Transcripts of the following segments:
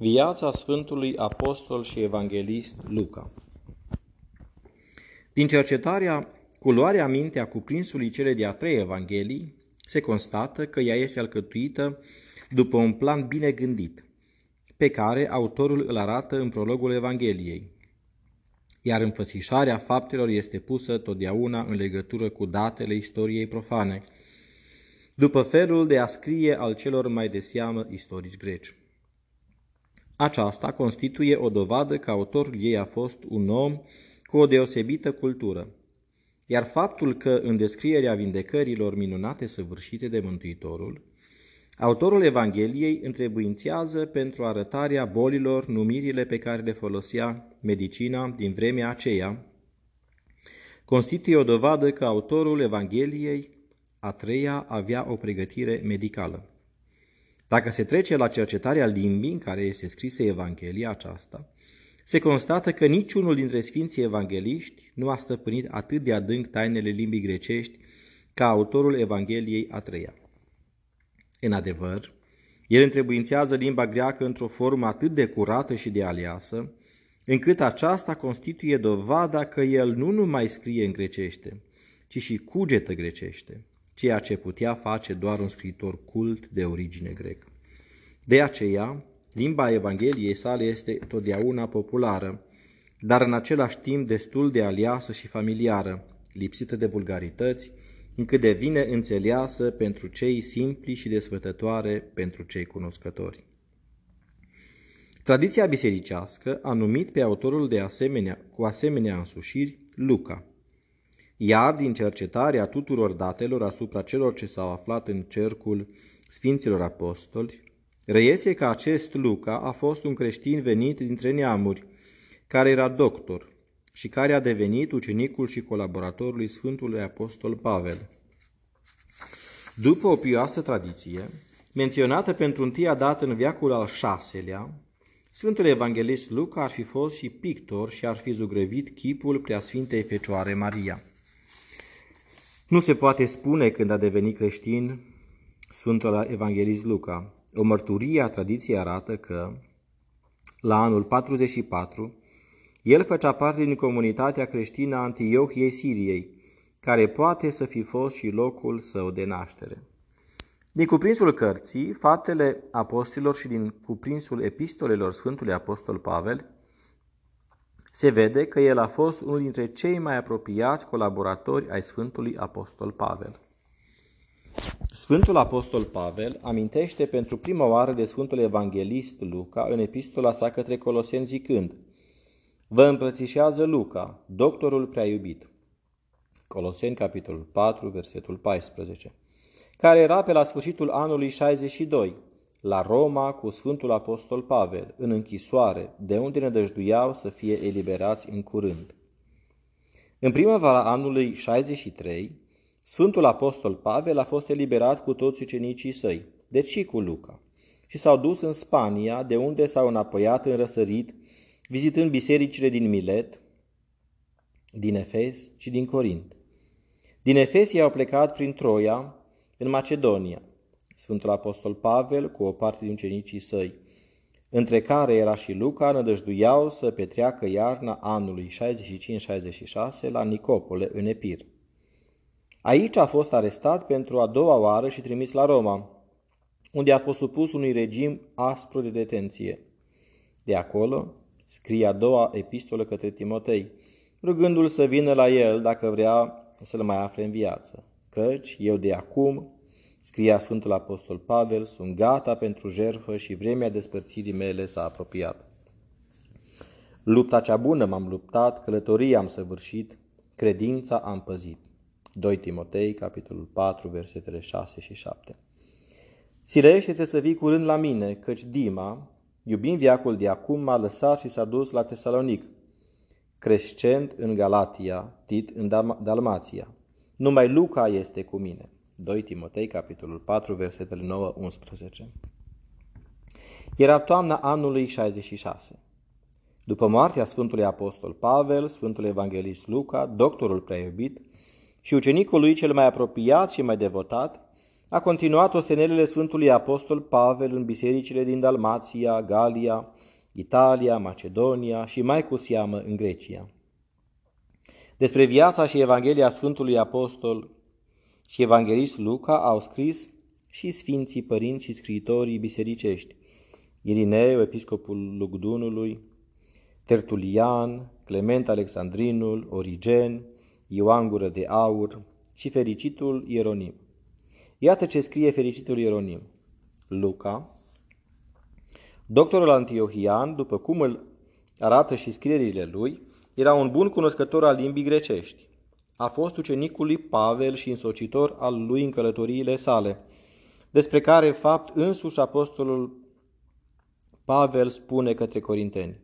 Viața Sfântului Apostol și Evanghelist Luca Din cercetarea culoarea mintea cuprinsului cele de-a trei Evanghelii, se constată că ea este alcătuită după un plan bine gândit, pe care autorul îl arată în prologul Evangheliei, iar înfățișarea faptelor este pusă totdeauna în legătură cu datele istoriei profane, după felul de a scrie al celor mai de seamă istorici greci. Aceasta constituie o dovadă că autorul ei a fost un om cu o deosebită cultură, iar faptul că în descrierea vindecărilor minunate săvârșite de Mântuitorul, autorul Evangheliei întrebuințează pentru arătarea bolilor numirile pe care le folosea medicina din vremea aceea, constituie o dovadă că autorul Evangheliei a treia avea o pregătire medicală. Dacă se trece la cercetarea limbii în care este scrisă Evanghelia aceasta, se constată că niciunul dintre Sfinții Evangeliști nu a stăpânit atât de adânc tainele limbii grecești ca autorul Evangheliei a treia. În adevăr, el întrebuințează limba greacă într-o formă atât de curată și de aliasă, încât aceasta constituie dovada că el nu numai scrie în grecește, ci și cugetă grecește, ceea ce putea face doar un scriitor cult de origine grecă. De aceea, limba Evangheliei sale este totdeauna populară, dar în același timp destul de aliasă și familiară, lipsită de vulgarități, încât devine înțeleasă pentru cei simpli și desfătătoare pentru cei cunoscători. Tradiția bisericească a numit pe autorul de asemenea, cu asemenea însușiri Luca, iar din cercetarea tuturor datelor asupra celor ce s-au aflat în cercul Sfinților Apostoli, reiese că acest Luca a fost un creștin venit dintre neamuri, care era doctor și care a devenit ucenicul și colaboratorul lui Sfântului Apostol Pavel. După o pioasă tradiție, menționată pentru întâia dată în viacul al șaselea, Sfântul Evanghelist Luca ar fi fost și pictor și ar fi zugrăvit chipul Preasfintei Fecioare Maria. Nu se poate spune când a devenit creștin Sfântul Evanghelist Luca. O mărturie a tradiției arată că, la anul 44, el făcea parte din comunitatea creștină a Antiohiei Siriei, care poate să fi fost și locul său de naștere. Din cuprinsul cărții, faptele apostolilor și din cuprinsul epistolelor Sfântului Apostol Pavel, se vede că el a fost unul dintre cei mai apropiați colaboratori ai Sfântului Apostol Pavel. Sfântul Apostol Pavel amintește pentru prima oară de Sfântul Evanghelist Luca în epistola sa către Coloseni zicând Vă îmbrățișează Luca, doctorul prea iubit. Coloseni, capitolul 4, versetul 14, care era pe la sfârșitul anului 62, la Roma cu Sfântul Apostol Pavel, în închisoare, de unde ne dăjduiau să fie eliberați în curând. În primăvara anului 63, Sfântul Apostol Pavel a fost eliberat cu toți ucenicii săi, deci și cu Luca, și s-au dus în Spania, de unde s-au înapoiat în răsărit, vizitând bisericile din Milet, din Efes și din Corint. Din Efes i-au plecat prin Troia, în Macedonia, Sfântul Apostol Pavel cu o parte din ucenicii săi, între care era și Luca, nădăjduiau să petreacă iarna anului 65-66 la Nicopole, în Epir. Aici a fost arestat pentru a doua oară și trimis la Roma, unde a fost supus unui regim aspru de detenție. De acolo scrie a doua epistolă către Timotei, rugându-l să vină la el dacă vrea să-l mai afle în viață. Căci eu de acum Scria Sfântul Apostol Pavel, sunt gata pentru jerfă și vremea despărțirii mele s-a apropiat. Lupta cea bună m-am luptat, călătoria am săvârșit, credința am păzit. 2 Timotei, capitolul 4, versetele 6 și 7. Silește-te să vii curând la mine, căci Dima, iubind viacul de acum, m-a lăsat și s-a dus la Tesalonic, crescent în Galatia, Tit în Dalmația. Numai Luca este cu mine. 2 Timotei, capitolul 4, versetele 9-11. Era toamna anului 66. După moartea Sfântului Apostol Pavel, Sfântul Evanghelist Luca, doctorul prea iubit și ucenicul lui cel mai apropiat și mai devotat, a continuat ostenelele Sfântului Apostol Pavel în bisericile din Dalmația, Galia, Italia, Macedonia și mai cu seamă în Grecia. Despre viața și Evanghelia Sfântului Apostol și Evanghelist Luca au scris și Sfinții Părinți și Scriitorii bisericești, Irineu, episcopul Lugdunului, Tertulian, Clement Alexandrinul, Origen, Ioan Gură de Aur și fericitul Ieronim. Iată ce scrie fericitul Ieronim. Luca, doctorul Antiohian, după cum îl arată și scrierile lui, era un bun cunoscător al limbii grecești. A fost ucenicul lui Pavel și însocitor al lui în călătoriile sale, despre care fapt însuși apostolul Pavel spune către corinteni.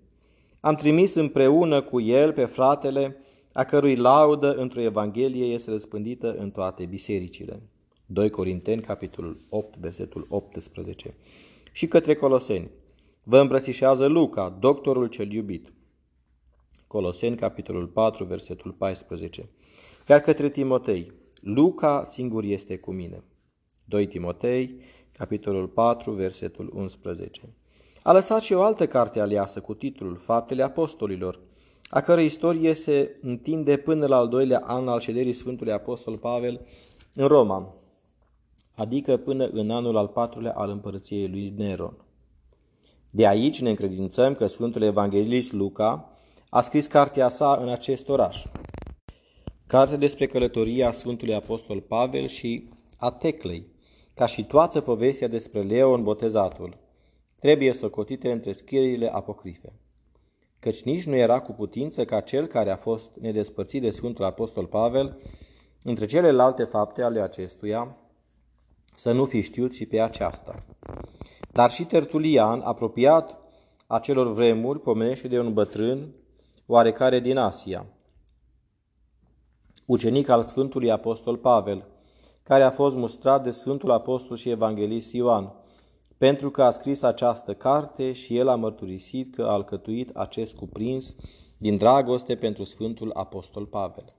Am trimis împreună cu el pe fratele, a cărui laudă într-o Evanghelie este răspândită în toate bisericile. 2 Corinteni, capitolul 8, versetul 18. Și către Coloseni. Vă îmbrățișează Luca, doctorul cel iubit. Coloseni, capitolul 4, versetul 14. Iar către Timotei, Luca singur este cu mine. 2 Timotei, capitolul 4, versetul 11. A lăsat și o altă carte aliasă cu titlul Faptele Apostolilor, a cărei istorie se întinde până la al doilea an al șederii Sfântului Apostol Pavel în Roma, adică până în anul al patrulea al împărăției lui Neron. De aici ne încredințăm că Sfântul Evanghelist Luca a scris cartea sa în acest oraș. Carte despre călătoria Sfântului Apostol Pavel și a Teclei, ca și toată povestea despre Leon Botezatul, trebuie socotite între scrierile apocrife. Căci nici nu era cu putință ca cel care a fost nedespărțit de Sfântul Apostol Pavel, între celelalte fapte ale acestuia, să nu fi știut și pe aceasta. Dar și Tertulian, apropiat acelor vremuri, pomenește de un bătrân, oarecare din Asia, ucenic al Sfântului Apostol Pavel, care a fost mustrat de Sfântul Apostol și Evanghelist Ioan, pentru că a scris această carte și el a mărturisit că a alcătuit acest cuprins din dragoste pentru Sfântul Apostol Pavel.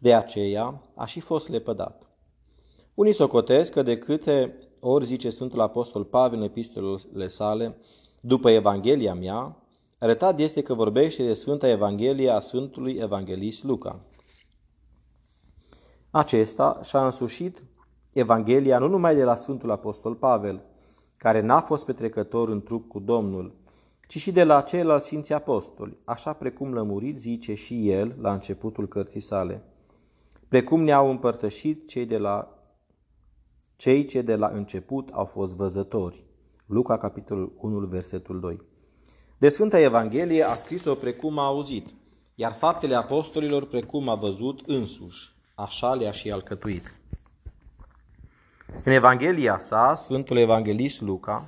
De aceea a și fost lepădat. Unii socotesc că de câte ori zice Sfântul Apostol Pavel în epistolele sale, după Evanghelia mea, arătat este că vorbește de Sfânta Evanghelie a Sfântului Evanghelist Luca. Acesta și-a însușit Evanghelia nu numai de la Sfântul Apostol Pavel, care n-a fost petrecător în trup cu Domnul, ci și de la ceilalți Sfinți Apostoli, așa precum lămurit zice și el la începutul cărții sale, precum ne-au împărtășit cei de la cei ce de la început au fost văzători. Luca, capitolul 1, versetul 2. De Sfânta Evanghelie a scris-o precum a auzit, iar faptele apostolilor precum a văzut însuși, așa le-a și alcătuit. În Evanghelia sa, Sfântul Evanghelist Luca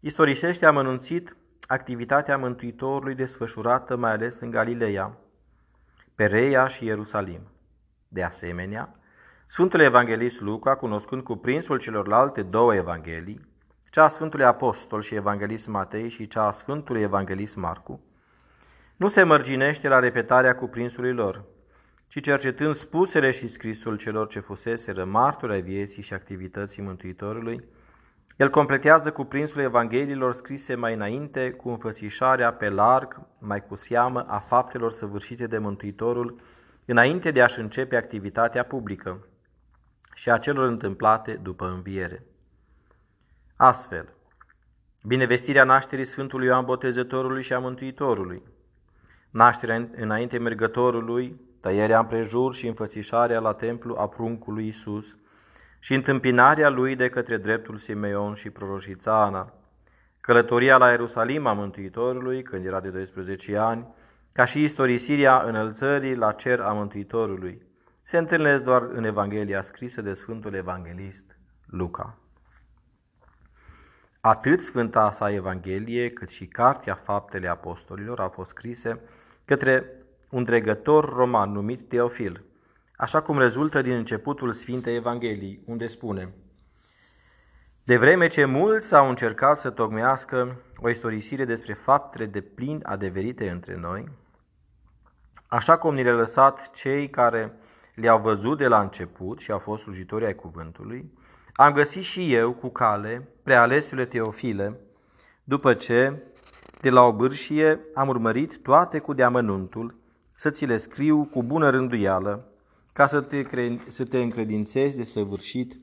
istorisește amănunțit activitatea Mântuitorului desfășurată mai ales în Galileea, Pereia și Ierusalim. De asemenea, Sfântul Evanghelist Luca, cunoscând cuprinsul celorlalte două evanghelii, cea a Sfântului Apostol și Evanghelist Matei și cea a Sfântului Evanghelist Marcu, nu se mărginește la repetarea cuprinsului lor, ci cercetând spusele și scrisul celor ce fusese martori ai vieții și activității Mântuitorului, el completează cuprinsul Evangheliilor scrise mai înainte cu înfățișarea pe larg, mai cu seamă, a faptelor săvârșite de Mântuitorul înainte de a-și începe activitatea publică și a celor întâmplate după înviere. Astfel, binevestirea nașterii Sfântului Ioan Botezătorului și a Mântuitorului, nașterea înainte mergătorului, tăierea împrejur și înfățișarea la templu a pruncului Isus și întâmpinarea lui de către dreptul Simeon și proroșița Țana, călătoria la Ierusalim a Mântuitorului când era de 12 ani, ca și istorisirea înălțării la cer a Mântuitorului, se întâlnesc doar în Evanghelia scrisă de Sfântul Evanghelist Luca. Atât Sfânta sa Evanghelie, cât și Cartea Faptele Apostolilor au fost scrise către un dregător roman numit Teofil, așa cum rezultă din începutul Sfintei Evangheliei, unde spune De vreme ce mulți au încercat să tocmească o istorisire despre faptele de plin adeverite între noi, așa cum ni le-a lăsat cei care le-au văzut de la început și au fost slujitori ai cuvântului, am găsit și eu cu cale, prealesule Teofile, după ce, de la o bârșie, am urmărit toate cu deamănuntul, să ți le scriu cu bună rânduială, ca să te, cre- să te încredințezi de săvârșit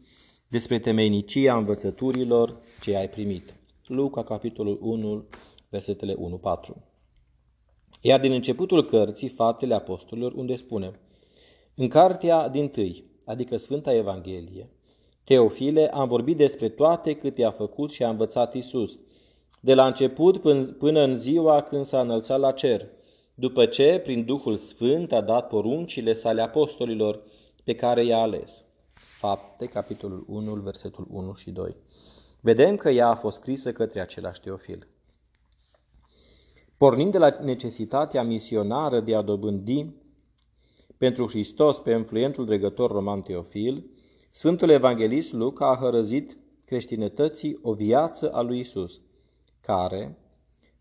despre temeinicia învățăturilor ce ai primit. Luca, capitolul 1, versetele 1-4. Iar din începutul cărții, Faptele Apostolilor, unde spune, În cartea din tâi, adică Sfânta Evanghelie, Teofile, am vorbit despre toate cât i-a făcut și a învățat Isus, de la început până în ziua când s-a înălțat la cer, după ce, prin Duhul Sfânt, a dat poruncile sale apostolilor pe care i-a ales. Fapte, capitolul 1, versetul 1 și 2. Vedem că ea a fost scrisă către același Teofil. Pornind de la necesitatea misionară de a dobândi pentru Hristos pe influentul dregător roman Teofil, Sfântul Evanghelist Luca a hărăzit creștinătății o viață a lui Isus, care,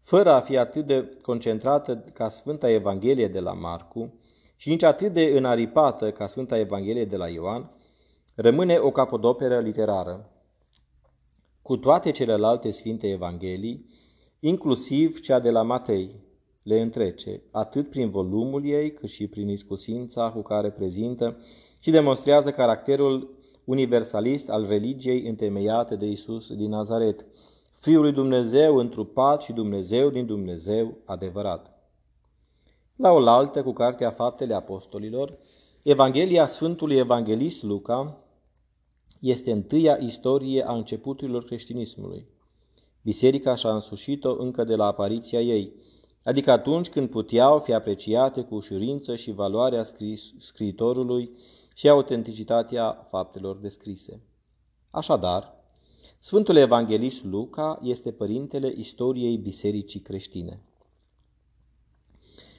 fără a fi atât de concentrată ca Sfânta Evanghelie de la Marcu și nici atât de înaripată ca Sfânta Evanghelie de la Ioan, rămâne o capodoperă literară. Cu toate celelalte Sfinte Evanghelii, inclusiv cea de la Matei, le întrece, atât prin volumul ei, cât și prin iscusința cu care prezintă și demonstrează caracterul universalist al religiei întemeiate de Isus din Nazaret, Fiul lui Dumnezeu întrupat și Dumnezeu din Dumnezeu adevărat. La oaltă cu Cartea Faptele Apostolilor, Evanghelia Sfântului Evanghelist Luca este întâia istorie a începuturilor creștinismului. Biserica și-a însușit-o încă de la apariția ei, adică atunci când puteau fi apreciate cu ușurință și valoarea scris, scriitorului și autenticitatea faptelor descrise. Așadar, Sfântul Evanghelist Luca este părintele istoriei bisericii creștine.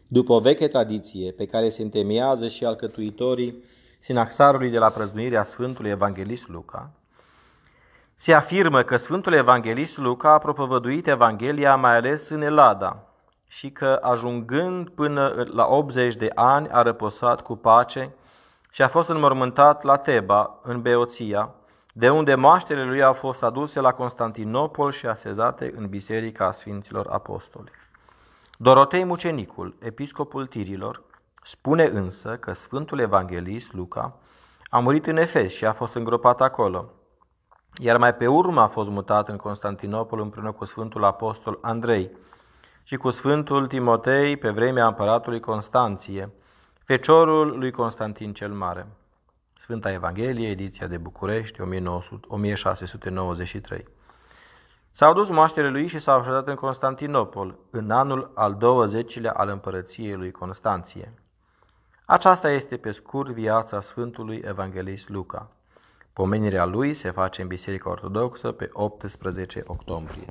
După o veche tradiție pe care se întemeiază și alcătuitorii sinaxarului de la prăznuirea Sfântului Evanghelist Luca, se afirmă că Sfântul Evanghelist Luca a propovăduit Evanghelia mai ales în Elada și că, ajungând până la 80 de ani, a răposat cu pace și a fost înmormântat la Teba, în Beoția, de unde moaștele lui au fost aduse la Constantinopol și asezate în Biserica Sfinților Apostoli. Dorotei Mucenicul, episcopul Tirilor, spune însă că Sfântul Evanghelist Luca a murit în Efes și a fost îngropat acolo, iar mai pe urmă a fost mutat în Constantinopol împreună cu Sfântul Apostol Andrei și cu Sfântul Timotei pe vremea împăratului Constanție, feciorul lui Constantin cel Mare. Sfânta Evanghelie, ediția de București, 1693. S-au dus moaștele lui și s-au așezat în Constantinopol, în anul al 20-lea al împărăției lui Constanție. Aceasta este pe scurt viața Sfântului Evanghelist Luca. Pomenirea lui se face în Biserica Ortodoxă pe 18 octombrie.